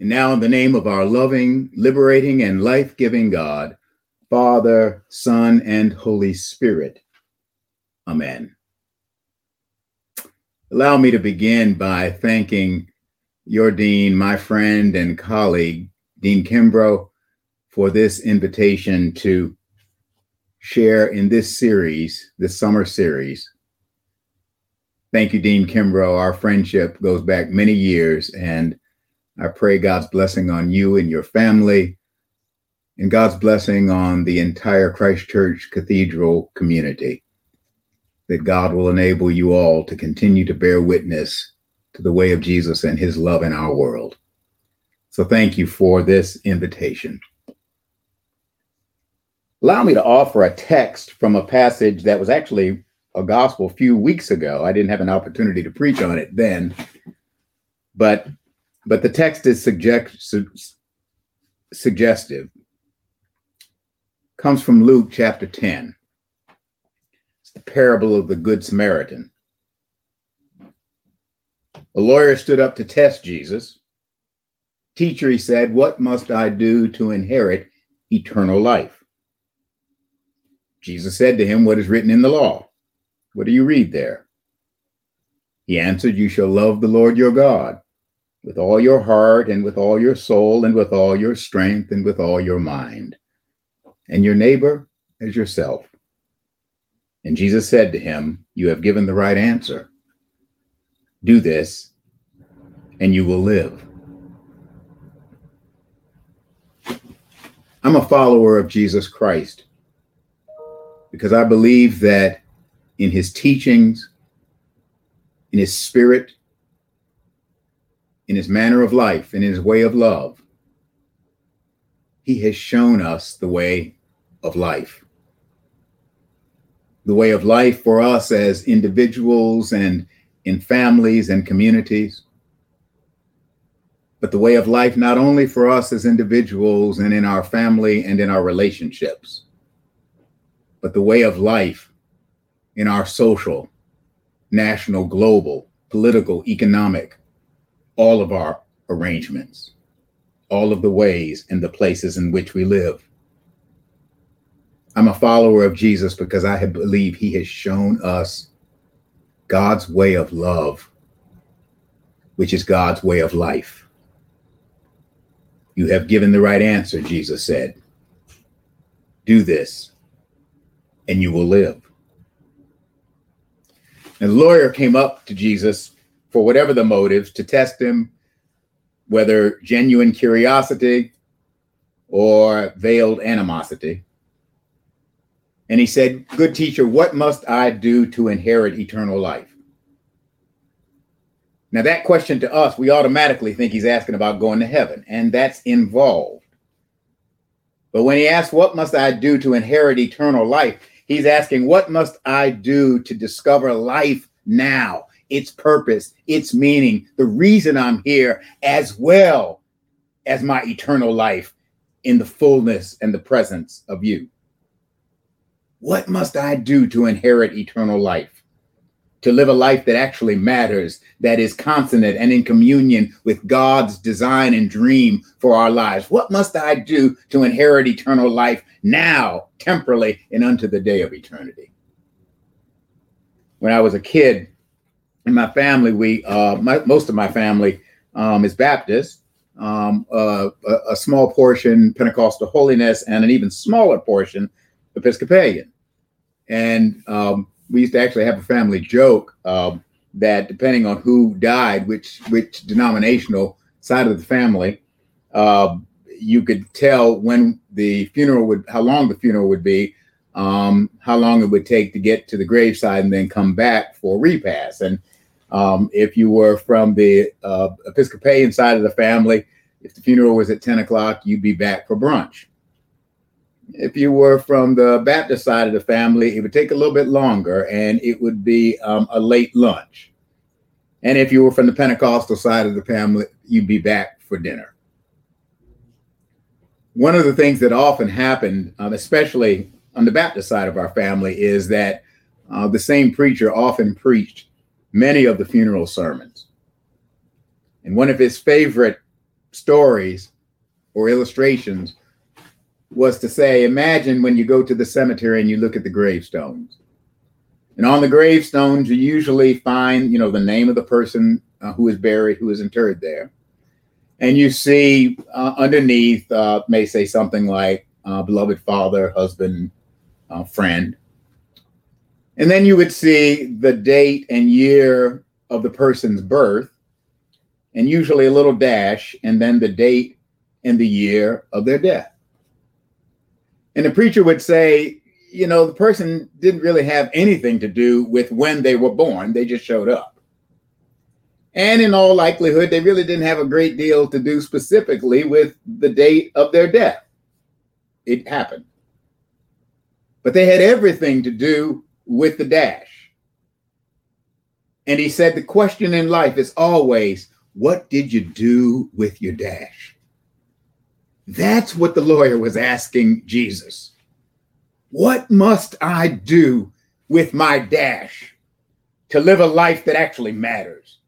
And now, in the name of our loving, liberating, and life giving God, Father, Son, and Holy Spirit. Amen. Allow me to begin by thanking your Dean, my friend and colleague, Dean Kimbrough, for this invitation to share in this series, this summer series. Thank you, Dean Kimbrough. Our friendship goes back many years, and I pray God's blessing on you and your family, and God's blessing on the entire Christ Church Cathedral community. That God will enable you all to continue to bear witness to the way of Jesus and his love in our world. So thank you for this invitation. Allow me to offer a text from a passage that was actually a gospel a few weeks ago. I didn't have an opportunity to preach on it then, but but the text is suggest, su- suggestive. Comes from Luke chapter 10. It's the parable of the Good Samaritan. A lawyer stood up to test Jesus. Teacher, he said, What must I do to inherit eternal life? Jesus said to him, What is written in the law? What do you read there? He answered, You shall love the Lord your God with all your heart and with all your soul and with all your strength and with all your mind, and your neighbor as yourself. And Jesus said to him, You have given the right answer. Do this, and you will live. I'm a follower of Jesus Christ because I believe that in his teachings, in his spirit, in his manner of life, in his way of love, he has shown us the way of life. The way of life for us as individuals and in families and communities, but the way of life not only for us as individuals and in our family and in our relationships, but the way of life in our social, national, global, political, economic, all of our arrangements, all of the ways and the places in which we live. I'm a follower of Jesus because I believe he has shown us God's way of love, which is God's way of life. You have given the right answer, Jesus said. Do this, and you will live. And the lawyer came up to Jesus for whatever the motives to test him, whether genuine curiosity or veiled animosity. And he said, Good teacher, what must I do to inherit eternal life? Now, that question to us, we automatically think he's asking about going to heaven, and that's involved. But when he asks, What must I do to inherit eternal life? He's asking, What must I do to discover life now? Its purpose, its meaning, the reason I'm here, as well as my eternal life in the fullness and the presence of you. What must I do to inherit eternal life? To live a life that actually matters, that is consonant and in communion with God's design and dream for our lives. What must I do to inherit eternal life now, temporally, and unto the day of eternity? When I was a kid, in my family, we uh, my, most of my family um, is Baptist, um, uh, a, a, small portion Pentecostal holiness, and an even smaller portion Episcopalian. And um, we used to actually have a family joke um, that depending on who died, which which denominational side of the family, uh, you could tell when the funeral would, how long the funeral would be, um, how long it would take to get to the graveside and then come back for repast. And um, if you were from the uh, Episcopalian side of the family, if the funeral was at 10 o'clock, you'd be back for brunch. If you were from the Baptist side of the family, it would take a little bit longer and it would be um, a late lunch. And if you were from the Pentecostal side of the family, you'd be back for dinner. One of the things that often happened, um, especially on the Baptist side of our family, is that uh, the same preacher often preached many of the funeral sermons. And one of his favorite stories or illustrations was to say, imagine when you go to the cemetery and you look at the gravestones. And on the gravestones, you usually find, you know, the name of the person uh, who is buried, who is interred there. And you see uh, underneath, uh, may say something like uh, beloved father, husband, uh, friend. And then you would see the date and year of the person's birth, and usually a little dash, and then the date and the year of their death. And the preacher would say, you know, the person didn't really have anything to do with when they were born, they just showed up. And in all likelihood, they really didn't have a great deal to do specifically with the date of their death. It happened. But they had everything to do with the dash. And he said the question in life is always, what did you do with your dash? That's what the lawyer was asking Jesus. What must I do with my dash to live a life that actually matters,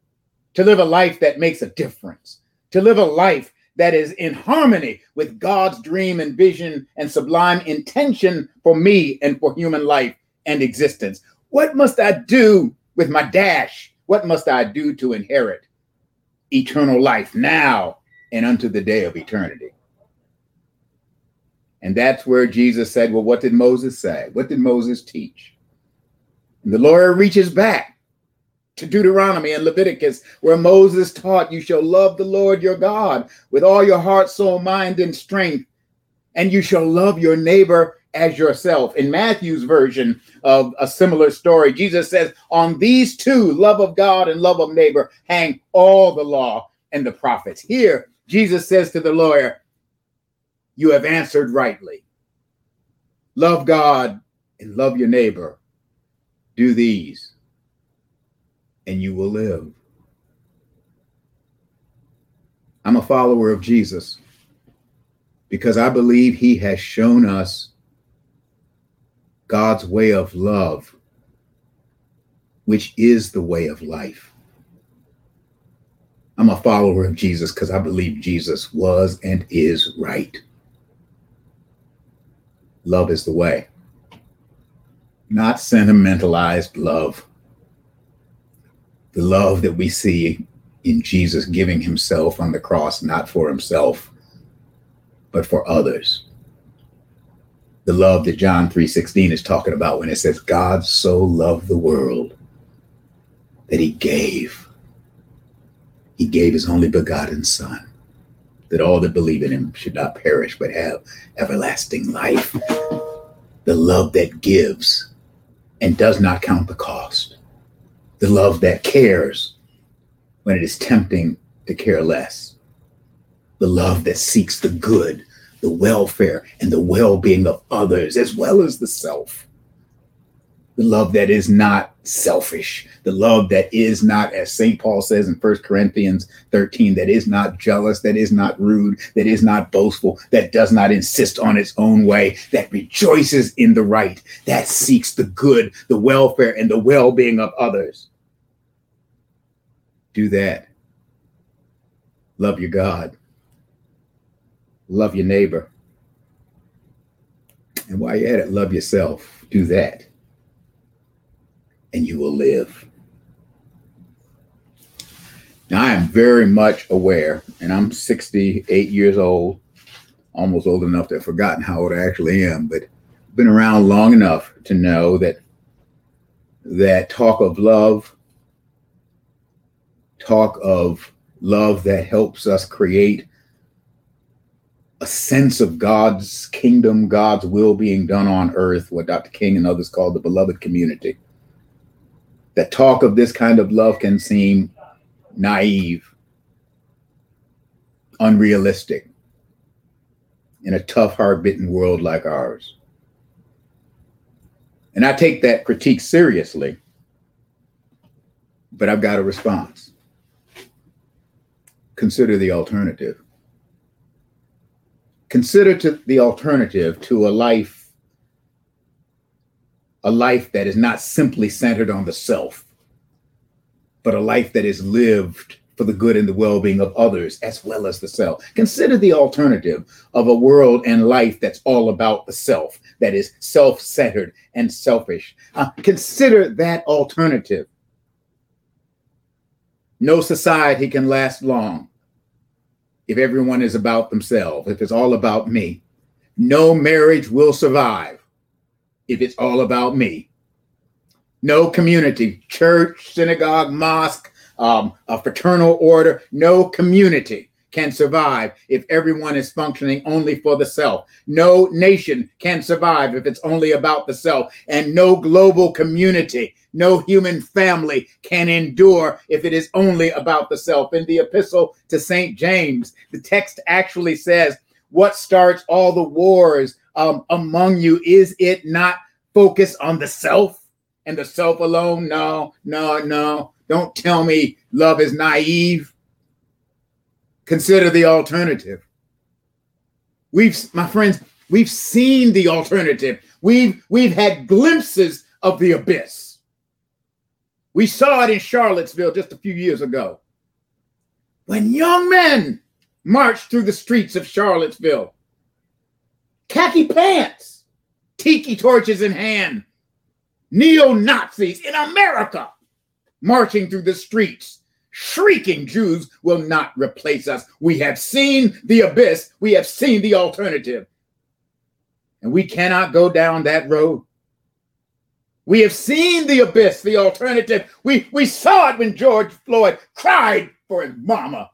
to live a life that makes a difference, to live a life that is in harmony with God's dream and vision and sublime intention for me and for human life and existence? What must I do with my dash? What must I do to inherit eternal life now and unto the day of eternity? And that's where Jesus said, Well, what did Moses say? What did Moses teach? And the Lord reaches back to Deuteronomy and Leviticus, where Moses taught, You shall love the Lord your God with all your heart, soul, mind, and strength, and you shall love your neighbor as yourself. In Matthew's version of a similar story, Jesus says, On these two, love of God and love of neighbor, hang all the law and the prophets. Here, Jesus says to the lawyer, you have answered rightly. Love God and love your neighbor. Do these, and you will live. I'm a follower of Jesus because I believe he has shown us God's way of love, which is the way of life. I'm a follower of Jesus because I believe Jesus was and is right love is the way. Not sentimentalized love. The love that we see in Jesus giving himself on the cross, not for himself, but for others. The love that John 3:16 is talking about when it says, God so loved the world that he gave. He gave his only begotten son that all that believe in him should not perish but have everlasting life. The love that gives and does not count the cost. The love that cares when it is tempting to care less. The love that seeks the good, the welfare, and the well being of others as well as the self the love that is not selfish, the love that is not, as St. Paul says in First Corinthians 13, that is not jealous, that is not rude, that is not boastful, that does not insist on its own way, that rejoices in the right, that seeks the good, the welfare, and the well being of others. Do that. Love your God. Love your neighbor. And while you're at it, love yourself. Do that and you will live. Now, I am very much aware, and I'm 68 years old, almost old enough to have forgotten how old I actually am, but been around long enough to know that that talk of love, talk of love that helps us create a sense of God's kingdom, God's will being done on earth, what Dr. King and others call the beloved community that talk of this kind of love can seem naive, unrealistic in a tough, hard bitten world like ours. And I take that critique seriously, but I've got a response. Consider the alternative. Consider to the alternative to a life a life that is not simply centered on the self, but a life that is lived for the good and the well being of others as well as the self. Consider the alternative of a world and life that's all about the self, that is self centered and selfish. Uh, consider that alternative. No society can last long if everyone is about themselves, if it's all about me. No marriage will survive if it's all about me. No community, church, synagogue, mosque, um, a fraternal order, no community can survive if everyone is functioning only for the self. No nation can survive if it's only about the self. And no global community, no human family can endure if it is only about the self. In the epistle to St. James, the text actually says, What starts all the wars um, among you? Is it not focus on the self and the self alone? No, no, no. Don't tell me love is naive. Consider the alternative. We've, my friends, we've seen the alternative. We've we've had glimpses of the abyss. We saw it in Charlottesville just a few years ago. When young men marched through the streets of Charlottesville, khaki pants, tiki torches in hand, neo Nazis in America marching through the streets, shrieking, Jews will not replace us. We have seen the abyss, we have seen the alternative. And we cannot go down that road. We have seen the abyss, the alternative. We, we saw it when George Floyd cried for his mama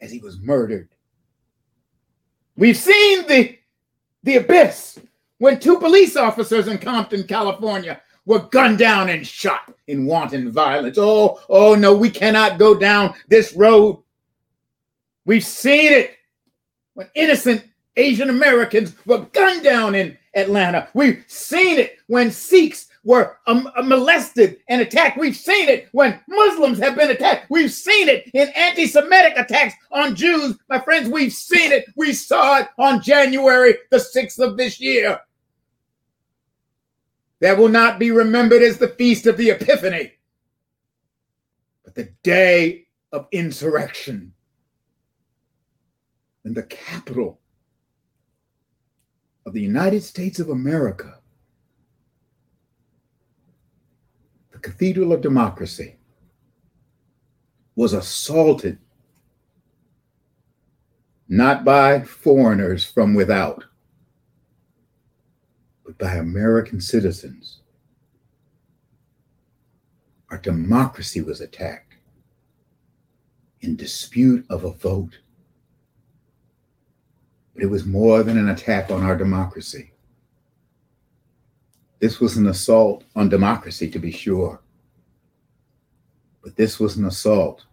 as he was murdered. We've seen the, the abyss when two police officers in Compton, California were gunned down and shot in wanton violence. Oh, oh no, we cannot go down this road. We've seen it when innocent Asian Americans were gunned down in Atlanta. We've seen it when Sikhs were um, uh, molested and attacked. We've seen it when Muslims have been attacked. We've seen it in anti Semitic attacks on Jews. My friends, we've seen it. We saw it on January the 6th of this year that will not be remembered as the feast of the Epiphany, but the day of insurrection in the capital of the United States of America, the Cathedral of Democracy, was assaulted not by foreigners from without but by American citizens. Our democracy was attacked in dispute of a vote. But it was more than an attack on our democracy. This was an assault on democracy, to be sure. But this was an assault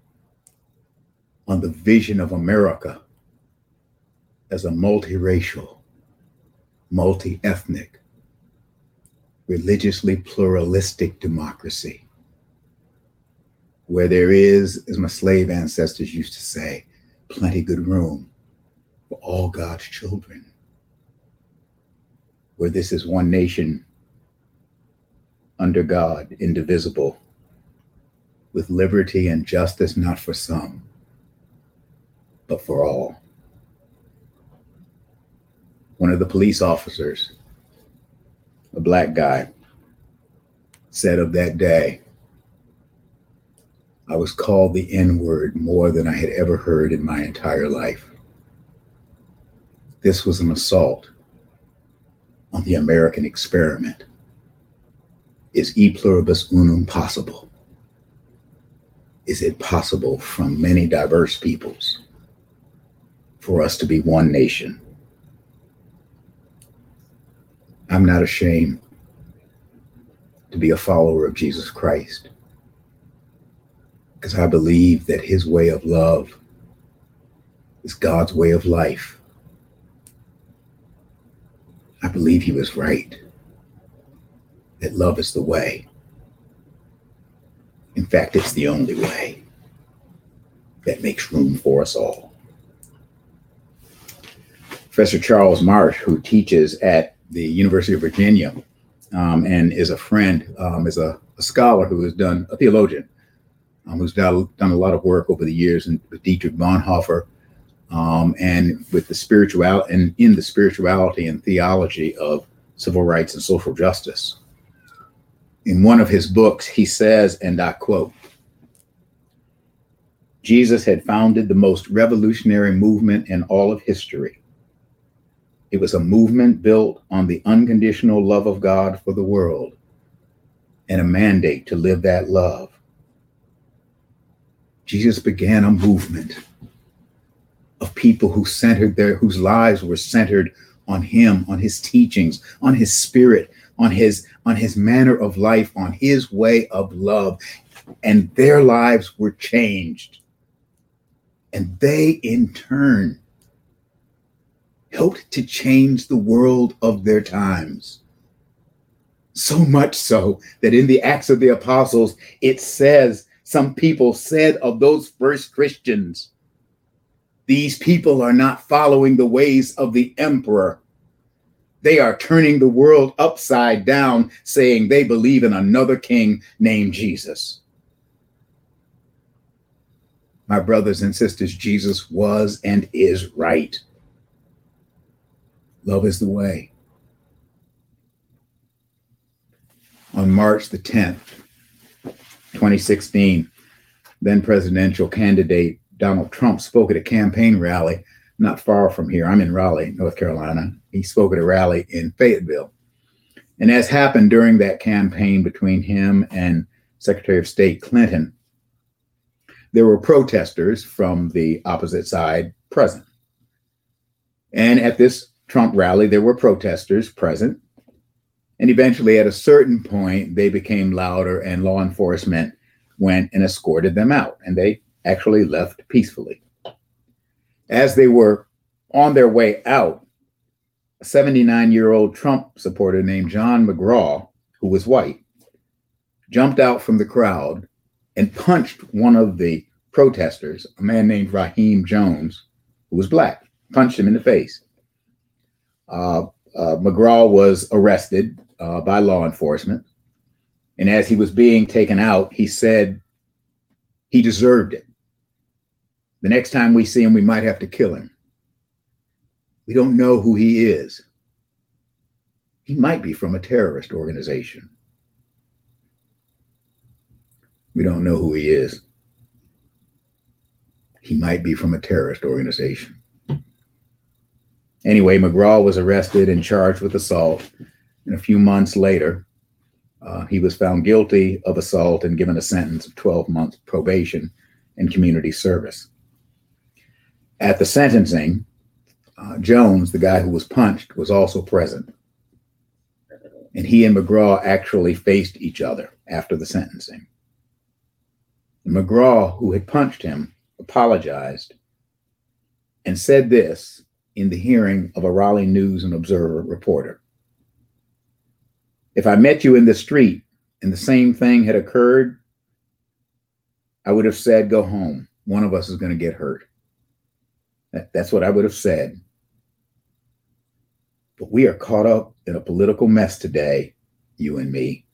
on the vision of America as a multiracial, multi ethnic, religiously pluralistic democracy where there is, as my slave ancestors used to say, plenty good room for all God's children. Where this is one nation under God, indivisible, with liberty and justice not for some, but for all. One of the police officers a black guy, said of that day, I was called the N word more than I had ever heard in my entire life. This was an assault on the American experiment. Is e pluribus unum possible? Is it possible from many diverse peoples for us to be one nation I'm not ashamed to be a follower of Jesus Christ because I believe that his way of love is God's way of life. I believe he was right, that love is the way. In fact, it's the only way that makes room for us all. Professor Charles Marsh, who teaches at the University of Virginia um, and is a friend, um, is a, a, scholar who has done, a theologian um, who's done, done a lot of work over the years with Dietrich Bonhoeffer um, and with the spiritual and in the spirituality and theology of civil rights and social justice. In one of his books, he says, and I quote, Jesus had founded the most revolutionary movement in all of history. It was a movement built on the unconditional love of God for the world and a mandate to live that love. Jesus began a movement of people who centered their whose lives were centered on him, on his teachings, on his spirit, on his on his manner of life, on his way of love, and their lives were changed. And they in turn helped to change the world of their times. So much so that in the Acts of the Apostles, it says, some people said of those first Christians, these people are not following the ways of the emperor. They are turning the world upside down, saying they believe in another king named Jesus. My brothers and sisters, Jesus was and is right. Love is the way. On March the 10th, 2016, then presidential candidate Donald Trump spoke at a campaign rally not far from here. I'm in Raleigh, North Carolina. He spoke at a rally in Fayetteville. And as happened during that campaign between him and Secretary of State Clinton, there were protesters from the opposite side present. And at this Trump rally, there were protesters present. And eventually, at a certain point, they became louder, and law enforcement went and escorted them out. And they actually left peacefully. As they were on their way out, a 79 year old Trump supporter named John McGraw, who was white, jumped out from the crowd and punched one of the protesters, a man named Rakeem Jones, who was black, punched him in the face. Uh, uh, McGraw was arrested uh, by law enforcement. And as he was being taken out, he said he deserved it. The next time we see him, we might have to kill him. We don't know who he is. He might be from a terrorist organization. We don't know who he is. He might be from a terrorist organization. Anyway, McGraw was arrested and charged with assault. And a few months later, uh, he was found guilty of assault and given a sentence of 12 months probation and community service. At the sentencing, uh, Jones, the guy who was punched, was also present. And he and McGraw actually faced each other after the sentencing. And McGraw, who had punched him, apologized and said this in the hearing of a Raleigh News and Observer reporter. If I met you in the street and the same thing had occurred, I would have said, Go home. One of us is going to get hurt. That, that's what I would have said. But we are caught up in a political mess today, you and me.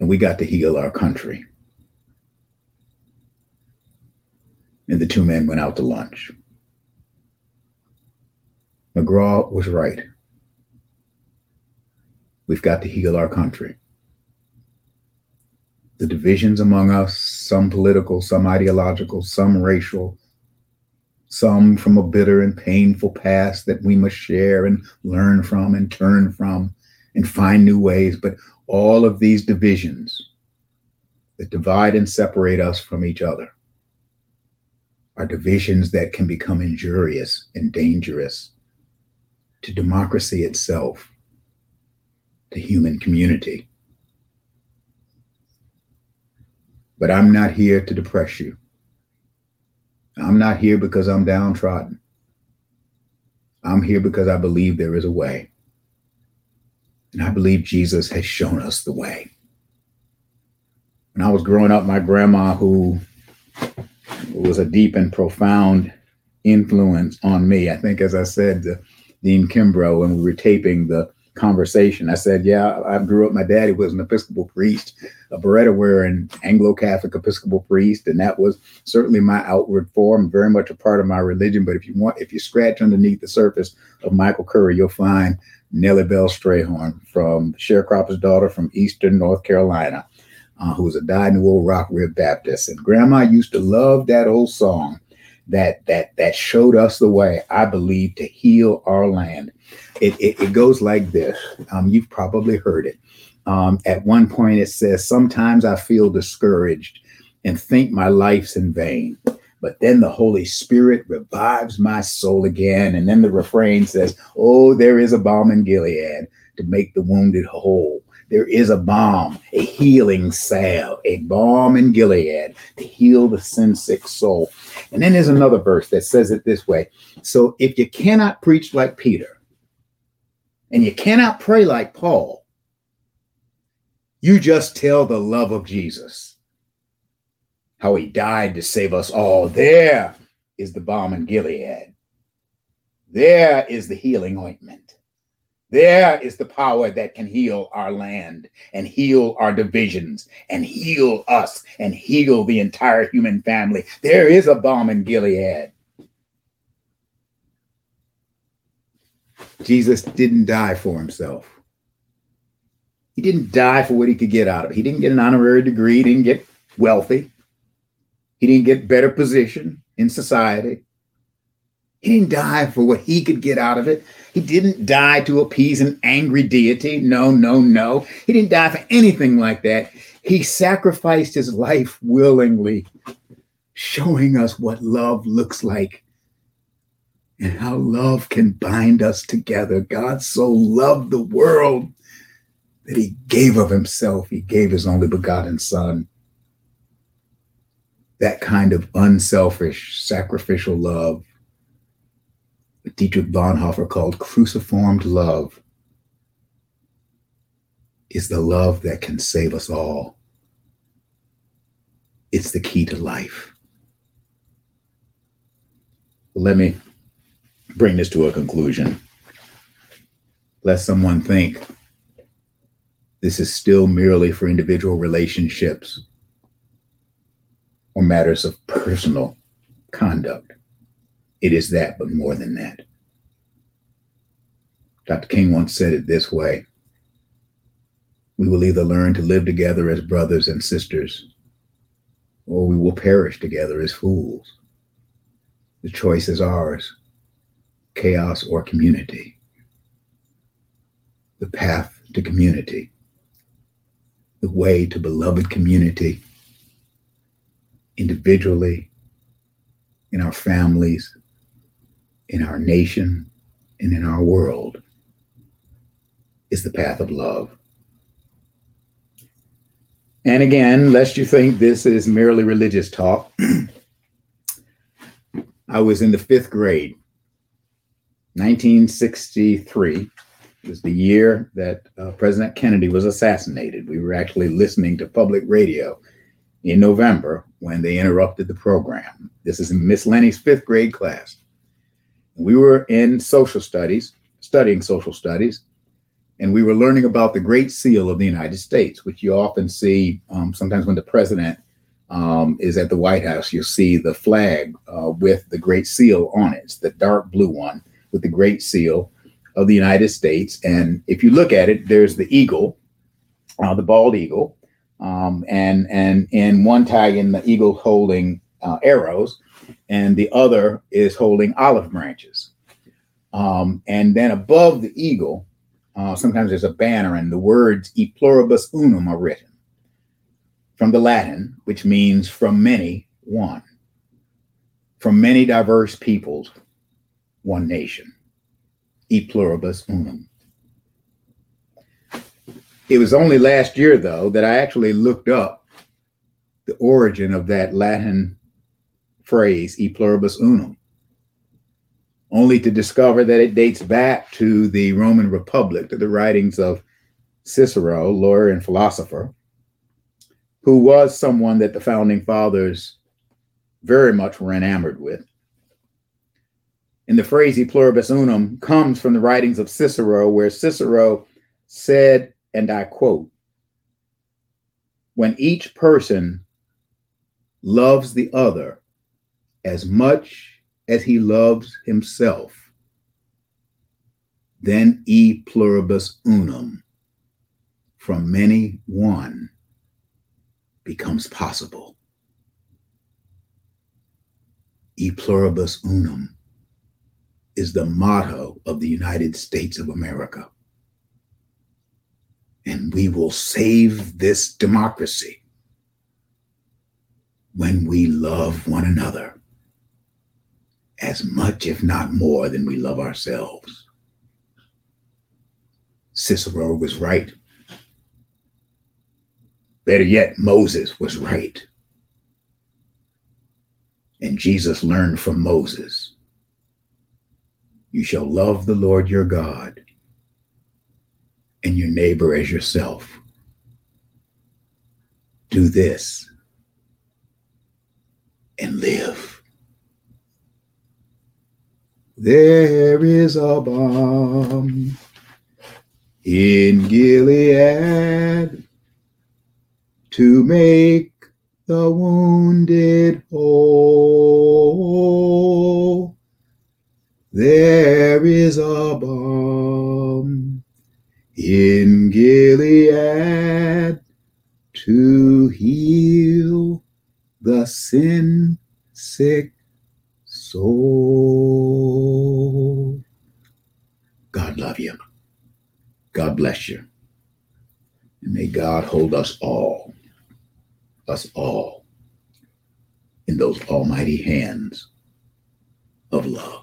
And we got to heal our country. And the two men went out to lunch. McGraw was right. We've got to heal our country. The divisions among us, some political, some ideological, some racial, some from a bitter and painful past that we must share and learn from and turn from and find new ways. But all of these divisions that divide and separate us from each other are divisions that can become injurious and dangerous to democracy itself the human community. But I'm not here to depress you. I'm not here because I'm downtrodden. I'm here because I believe there is a way. And I believe Jesus has shown us the way. When I was growing up, my grandma, who was a deep and profound influence on me, I think, as I said, the, Dean Kimbrough, when we were taping the conversation. I said, Yeah, I grew up, my daddy was an Episcopal priest, a biretta wearing Anglo Catholic Episcopal priest, and that was certainly my outward form, very much a part of my religion. But if you want, if you scratch underneath the surface of Michael Curry, you'll find Nellie Bell Strayhorn from Sharecropper's daughter from Eastern North Carolina, uh, who was a dyed in the wool rock rib Baptist. And grandma used to love that old song that that that showed us the way, I believe, to heal our land. It, it, it goes like this. Um, you've probably heard it. Um, at one point, it says, Sometimes I feel discouraged and think my life's in vain. But then the Holy Spirit revives my soul again. And then the refrain says, Oh, there is a balm in Gilead to make the wounded whole. There is a balm, a healing salve, a balm in Gilead to heal the sin sick soul. And then there's another verse that says it this way So if you cannot preach like Peter, and you cannot pray like Paul, you just tell the love of Jesus, how he died to save us all. There is the balm in Gilead. There is the healing ointment. There is the power that can heal our land and heal our divisions and heal us and heal the entire human family. There is a balm in Gilead. Jesus didn't die for himself. He didn't die for what he could get out of it. He didn't get an honorary degree, he didn't get wealthy, he didn't get better position in society. He didn't die for what he could get out of it. He didn't die to appease an angry deity. No, no, no. He didn't die for anything like that. He sacrificed his life willingly, showing us what love looks like and how love can bind us together. God so loved the world that he gave of himself, he gave his only begotten Son. That kind of unselfish, sacrificial love, Dietrich Bonhoeffer called cruciformed love, is the love that can save us all. It's the key to life. Let me bring this to a conclusion. Lest someone think this is still merely for individual relationships or matters of personal conduct. It is that, but more than that. Dr. King once said it this way We will either learn to live together as brothers and sisters, or we will perish together as fools. The choice is ours chaos or community. The path to community, the way to beloved community, individually, in our families, in our nation, and in our world, is the path of love. And again, lest you think this is merely religious talk, I was in the fifth grade 1963 was the year that uh, President Kennedy was assassinated. We were actually listening to public radio in November when they interrupted the program. This is Miss Lenny's fifth grade class. We were in social studies, studying social studies, and we were learning about the Great Seal of the United States, which you often see um, sometimes when the president um, is at the White House. You'll see the flag uh, with the Great Seal on it. It's the dark blue one with the Great Seal of the United States. And if you look at it, there's the eagle, uh, the bald eagle, um, and and in one tag in the eagle holding uh, arrows, and the other is holding olive branches. Um, and then above the eagle, uh, sometimes there's a banner, and the words "E pluribus unum" are written from the Latin, which means "from many one." From many diverse peoples, one nation, e pluribus unum. It was only last year, though, that I actually looked up the origin of that Latin phrase, e pluribus unum, only to discover that it dates back to the Roman Republic, to the writings of Cicero, lawyer and philosopher, who was someone that the founding fathers very much were enamored with. And the phrase e pluribus unum comes from the writings of Cicero, where Cicero said, and I quote, when each person loves the other as much as he loves himself, then e pluribus unum, from many one, becomes possible. E pluribus unum is the motto of the United States of America. And we will save this democracy when we love one another as much, if not more, than we love ourselves. Cicero was right. Better yet, Moses was right. And Jesus learned from Moses. You shall love the Lord your God and your neighbor as yourself. Do this and live. There is a balm in Gilead to make the wounded whole. There is a balm in Gilead to heal the sin sick soul. God love you. God bless you. And may God hold us all, us all, in those almighty hands of love.